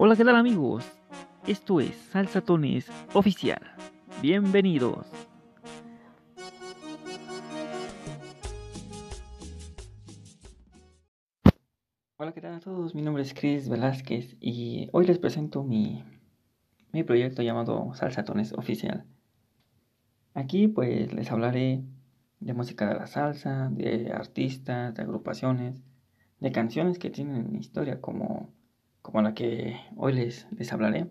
Hola, ¿qué tal amigos? Esto es Salsatones Oficial. Bienvenidos. Hola, ¿qué tal a todos? Mi nombre es Chris Velázquez y hoy les presento mi, mi proyecto llamado Salsatones Oficial. Aquí pues les hablaré de música de la salsa, de artistas, de agrupaciones, de canciones que tienen historia como, como la que hoy les, les hablaré.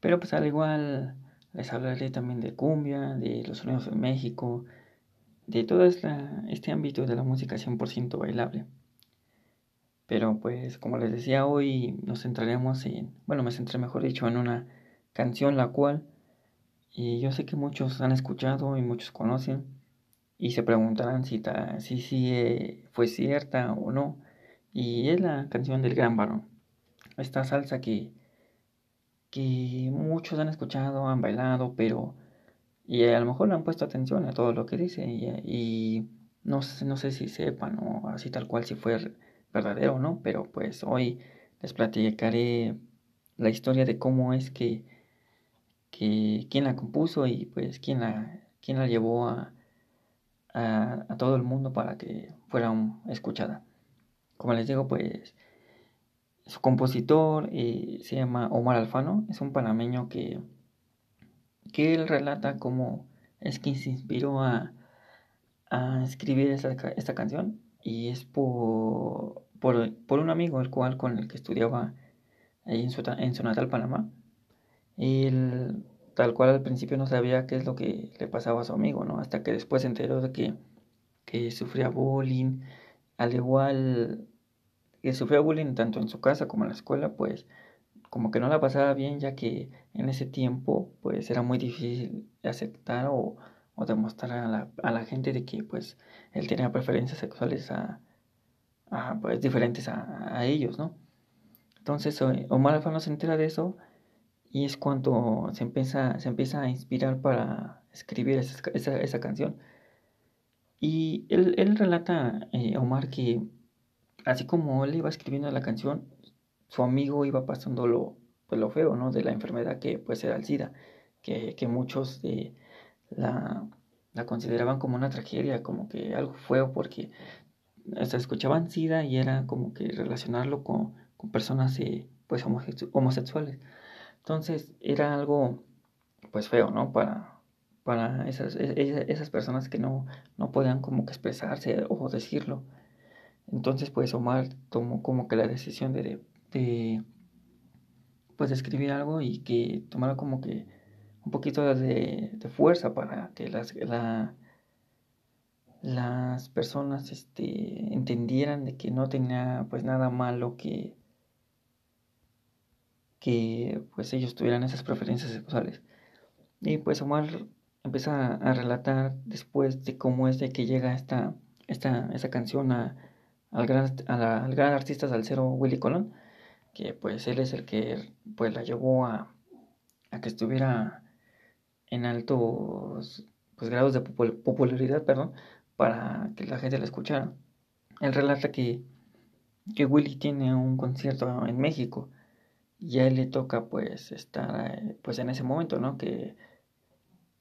Pero pues al igual les hablaré también de cumbia, de los sonidos de México, de todo este ámbito de la música 100% bailable. Pero pues como les decía hoy nos centraremos en, bueno me centré mejor dicho en una canción la cual y yo sé que muchos han escuchado y muchos conocen y se preguntarán si, si, si eh, fue cierta o no. Y es la canción del Gran Varón. Esta salsa que, que muchos han escuchado, han bailado, pero y a lo mejor le han puesto atención a todo lo que dice y, no, no sé si sepan o así tal cual si fue verdadero o no, pero pues hoy les platicaré la historia de cómo es que, que quién la compuso y pues quién la, quién la llevó a, a, todo el mundo para que fuera escuchada. Como les digo, pues su compositor eh, se llama Omar Alfano, es un panameño que, que él relata cómo es que se inspiró a, a escribir esta, esta, canción y es por, por, por, un amigo, el cual con el que estudiaba ahí en su, en su natal Panamá. Él tal cual al principio no sabía qué es lo que le pasaba a su amigo, ¿no? Hasta que después se enteró de que, que sufría bullying, al igual que sufría bullying tanto en su casa como en la escuela, pues como que no la pasaba bien, ya que en ese tiempo pues era muy difícil aceptar o, o demostrar a la, a la, gente de que pues él tenía preferencias sexuales a, a pues diferentes a, a, ellos, ¿no? Entonces Omar Alfano se entera de eso y es cuando se empieza, se empieza a inspirar para escribir esa, esa, canción. Y él, él relata, eh, Omar, que así como él iba escribiendo la canción, su amigo iba pasando lo, pues, lo feo, ¿no? De la enfermedad que pues era el SIDA, que, que muchos eh, la, la, consideraban como una tragedia, como que algo feo, porque hasta escuchaban SIDA y era como que relacionarlo con, con personas eh, pues homosexuales. Entonces era algo pues feo, ¿no? Para, para esas, e, e, esas personas que no, no podían como que expresarse o decirlo. Entonces pues Omar tomó como que la decisión de, de pues escribir algo y que tomara como que un poquito de, de fuerza para que las, la, las personas este, entendieran de que no tenía pues nada malo que que pues ellos tuvieran esas preferencias sexuales. Y pues Omar empieza a relatar después de cómo es de que llega esta, esta, esta canción a, al, gran, al gran artista salsero Willy Colón, que pues él es el que pues la llevó a, a que estuviera en altos pues, grados de popularidad, perdón, para que la gente la escuchara. Él relata que, que Willy tiene un concierto en México y a él le toca pues estar eh, pues en ese momento, ¿no? Que,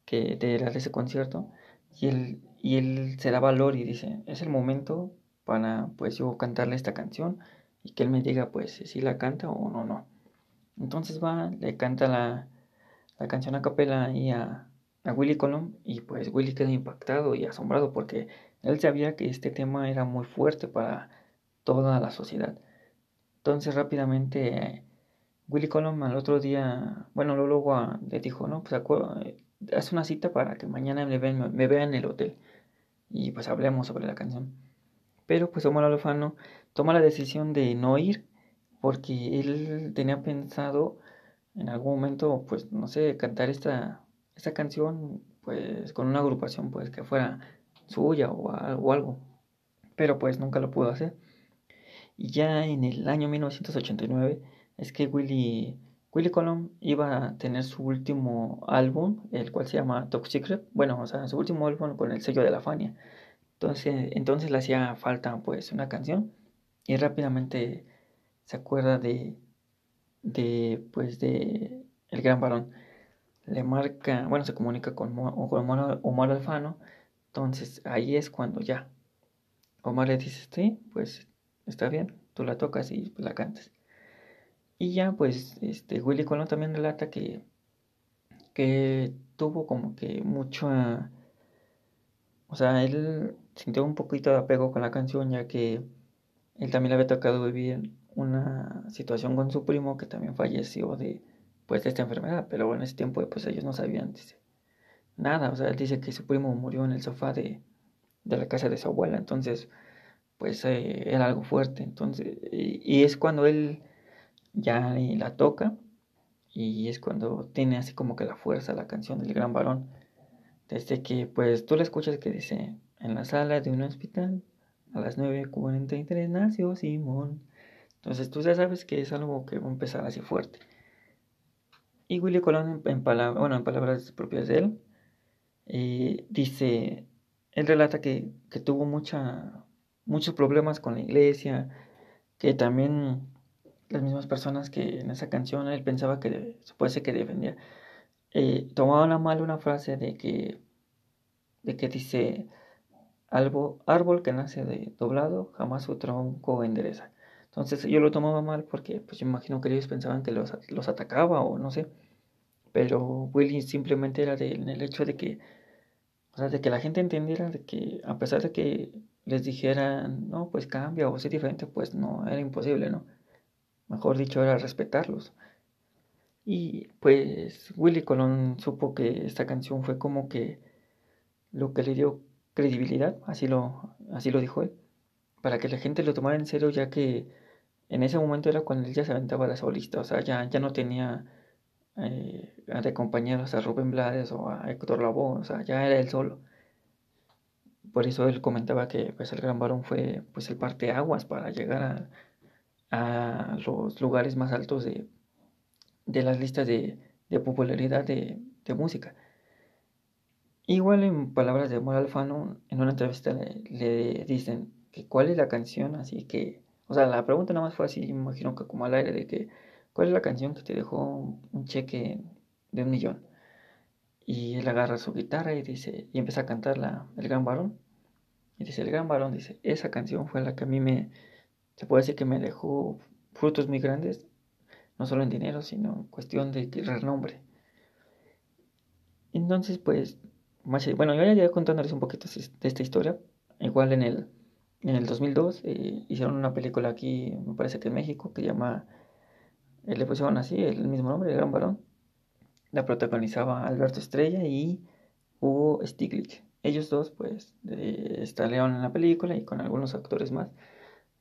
que de dar ese concierto y él, y él se da valor y dice, es el momento para pues yo cantarle esta canción y que él me diga pues si la canta o no, no. Entonces va, le canta la, la canción a capela ahí a, a Willy Colón y pues Willy queda impactado y asombrado porque él sabía que este tema era muy fuerte para toda la sociedad. Entonces rápidamente Willy Colom al otro día, bueno, luego le dijo, no, pues eh, haz una cita para que mañana me vean, me vean en el hotel y pues hablemos sobre la canción. Pero pues Omar Alfano toma la decisión de no ir porque él tenía pensado en algún momento, pues no sé, cantar esta, esta canción pues con una agrupación pues que fuera suya o, algo. Pero pues nunca lo pudo hacer. Y ya en el año 1989 es que Willy, Willy Colón iba a tener su último álbum, el cual se llama Top Secret, bueno, o sea, su último álbum con el sello de la Fania. Entonces, entonces le hacía falta pues una canción y rápidamente se acuerda de, de, pues, de el gran varón. Le marca, bueno, se comunica con, con Omar Alfano, entonces ahí es cuando ya Omar le dice, sí, pues está bien, tú la tocas y la cantas. Y ya, pues, este, Willy Colón también relata que, que tuvo como que mucho, o sea, él sintió un poquito de apego con la canción, ya que él también le había tocado vivir una situación con su primo que también falleció de, pues, de esta enfermedad, pero bueno, en ese tiempo, pues, ellos no sabían, nada, o sea, él dice que su primo murió en el sofá de, de la casa de su abuela, entonces, pues, eh, era algo fuerte, entonces, y es cuando él ya la toca y es cuando tiene así como que la fuerza la canción del gran varón. Desde que pues tú la escuchas que dice, en la sala de un hospital a las 9.43 nació Simón. Entonces tú ya sabes que es algo que va a empezar así fuerte. Y Willy Colón, en, bueno, en palabras propias de él, eh, dice, él relata que, que tuvo mucha, muchos problemas con la iglesia, que también las mismas personas que en esa canción él pensaba que supuese que defendía, eh, tomaban a mal una frase de que, de que dice, árbol, árbol que nace de doblado, jamás su tronco endereza. Entonces yo lo tomaba mal porque pues imagino que ellos pensaban que los, los atacaba o no sé. Pero Willy simplemente era de, en el hecho de que, o sea, de que la gente entendiera de que a pesar de que les dijeran, no, pues cambia o sé diferente, pues no, era imposible, ¿no? mejor dicho, era respetarlos. Y pues Willy Colón supo que esta canción fue como que lo que le dio credibilidad, así lo, así lo dijo él, para que la gente lo tomara en serio, ya que en ese momento era cuando él ya se aventaba la solista, o sea, ya, ya no tenía eh, de compañeros a Rubén Blades o a Héctor Lavoe, o sea, ya era él solo. Por eso él comentaba que pues el gran varón fue pues el parteaguas para llegar a, los lugares más altos de, de las listas de, popularidad de, música. Igual en palabras de Moral Alfano, en una entrevista le, dicen que cuál es la canción, así que, o sea, la pregunta nada más fue así, me imagino que como al aire de que, ¿cuál es la canción que te dejó un cheque de un millón? Y él agarra su guitarra y dice, y empieza a cantar la, el gran varón. Y dice, el gran varón dice, esa canción fue la que a mí me, se puede decir que me dejó frutos muy grandes, no solo en dinero, sino en cuestión de renombre. Entonces, pues, bueno, yo ya llegué contándoles un poquito de esta historia. Igual en el, en el 2002 eh, hicieron una película aquí, me parece que en México, que llama, eh, le pusieron así, el mismo nombre, El Gran Varón. La protagonizaba Alberto Estrella y Hugo Stiglitz. Ellos dos, pues, eh, en la película y con algunos actores más.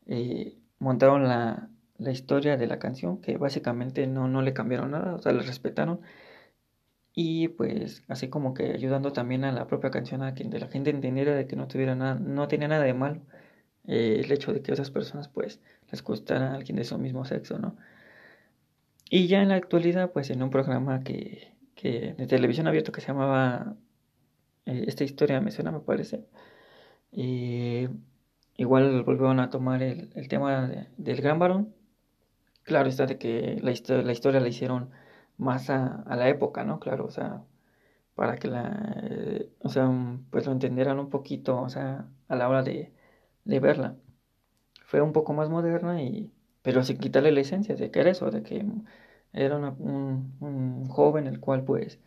Eh, montaron la, la, historia de la canción, que básicamente no, no le cambiaron nada, o sea, le respetaron. Y pues así como que ayudando también a la propia canción a que de la gente entendiera de que no tuviera nada, no tenía nada de malo eh, el hecho de que esas personas pues les gustara a alguien de su mismo sexo, ¿no? Y ya en la actualidad pues en un programa que, que de televisión abierto que se llamaba eh, Esta historia me suena me parece, eh, Igual volvieron a tomar el, tema del gran varón. Claro está de que la, la historia la hicieron más a, la época, ¿no? Claro, o sea, para que la, eh, o sea, pues lo entendieran un poquito, o sea, a la hora de, verla. Fue un poco más moderna y, pero sin quitarle la esencia de que era eso, de que era un, un joven el cual pues,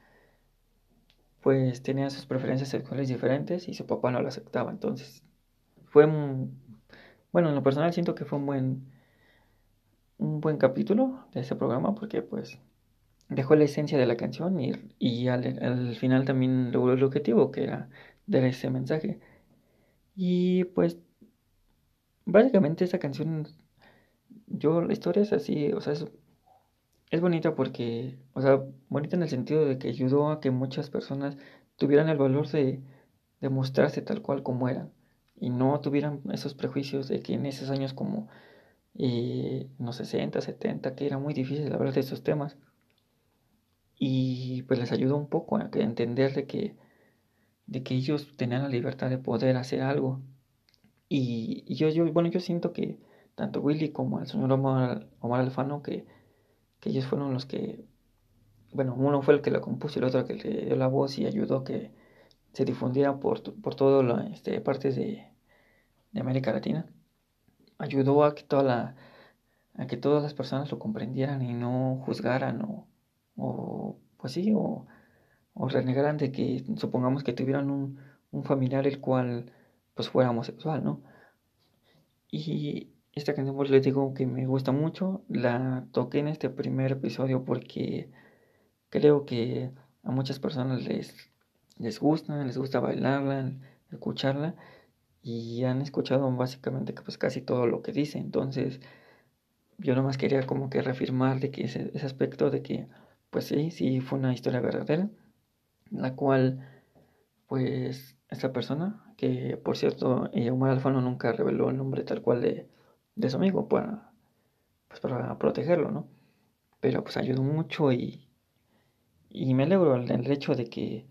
pues tenía sus preferencias sexuales diferentes y su papá no lo aceptaba, entonces fue, bueno, en lo personal siento que fue un buen, un buen capítulo de ese programa porque pues dejó la esencia de la canción y, al, final también logró el objetivo que era dar ese mensaje. Y pues básicamente esa canción, yo la historia es así, o sea, es, es bonita porque, o sea, bonita en el sentido de que ayudó a que muchas personas tuvieran el valor de, de mostrarse tal cual como eran y no tuvieran esos prejuicios de que en esos años como eh, en los 60, 70, que era muy difícil hablar de esos temas. Y pues les ayudó un poco a entender de que, de que ellos tenían la libertad de poder hacer algo. Y, yo, yo, bueno, yo siento que tanto Willy como el señor Omar, Omar Alfano, que que ellos fueron los que, bueno, uno fue el que la compuso y el otro que le dio la voz y ayudó que se difundiera por, por todas las este, partes de, de América Latina. Ayudó a que toda la a que todas las personas lo comprendieran y no juzgaran o, o pues sí, o, o renegaran de que supongamos que tuvieran un, un familiar el cual pues fuera homosexual, ¿no? Y esta canción pues les digo que me gusta mucho, la toqué en este primer episodio porque creo que a muchas personas les, les gusta, les gusta bailarla, escucharla y han escuchado básicamente pues casi todo lo que dice, entonces yo nomás quería como que reafirmar de que ese aspecto de que pues sí, sí fue una historia verdadera, la cual pues esta persona, que por cierto eh, Omar Alfano nunca reveló el nombre tal cual de, de su amigo para, pues para protegerlo, ¿no? Pero pues ayudó mucho y, y me alegro el hecho de que,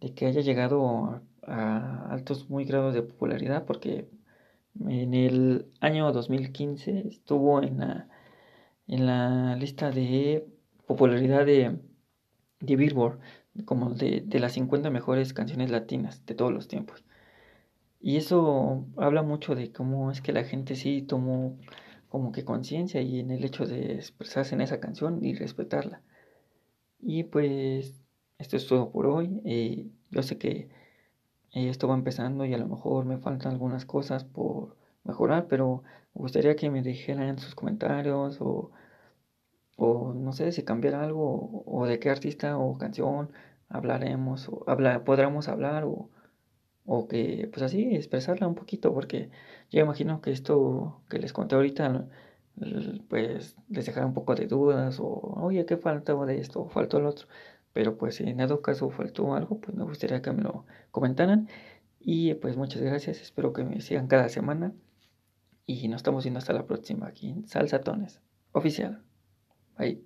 de que haya llegado a, altos muy grados de popularidad porque en el año 2015 estuvo en la, en la lista de popularidad de, de Billboard como de, de las 50 mejores canciones latinas de todos los tiempos. Y eso habla mucho de cómo es que la gente sí tomó como que conciencia y en el hecho de expresarse en esa canción y respetarla. Y pues esto es todo por hoy. Eh, yo sé que eh, esto va empezando y a lo mejor me faltan algunas cosas por mejorar, pero me gustaría que me dijeran en sus comentarios o, o no sé si cambiar algo o, de qué artista o canción hablaremos o habla, podremos hablar o o que pues así expresarla un poquito porque yo imagino que esto que les conté ahorita pues les dejará un poco de dudas o oye qué faltaba de esto o faltó el otro pero pues si en dado caso faltó algo pues me gustaría que me lo comentaran y pues muchas gracias espero que me sigan cada semana y nos estamos viendo hasta la próxima aquí en Salsatones oficial はい。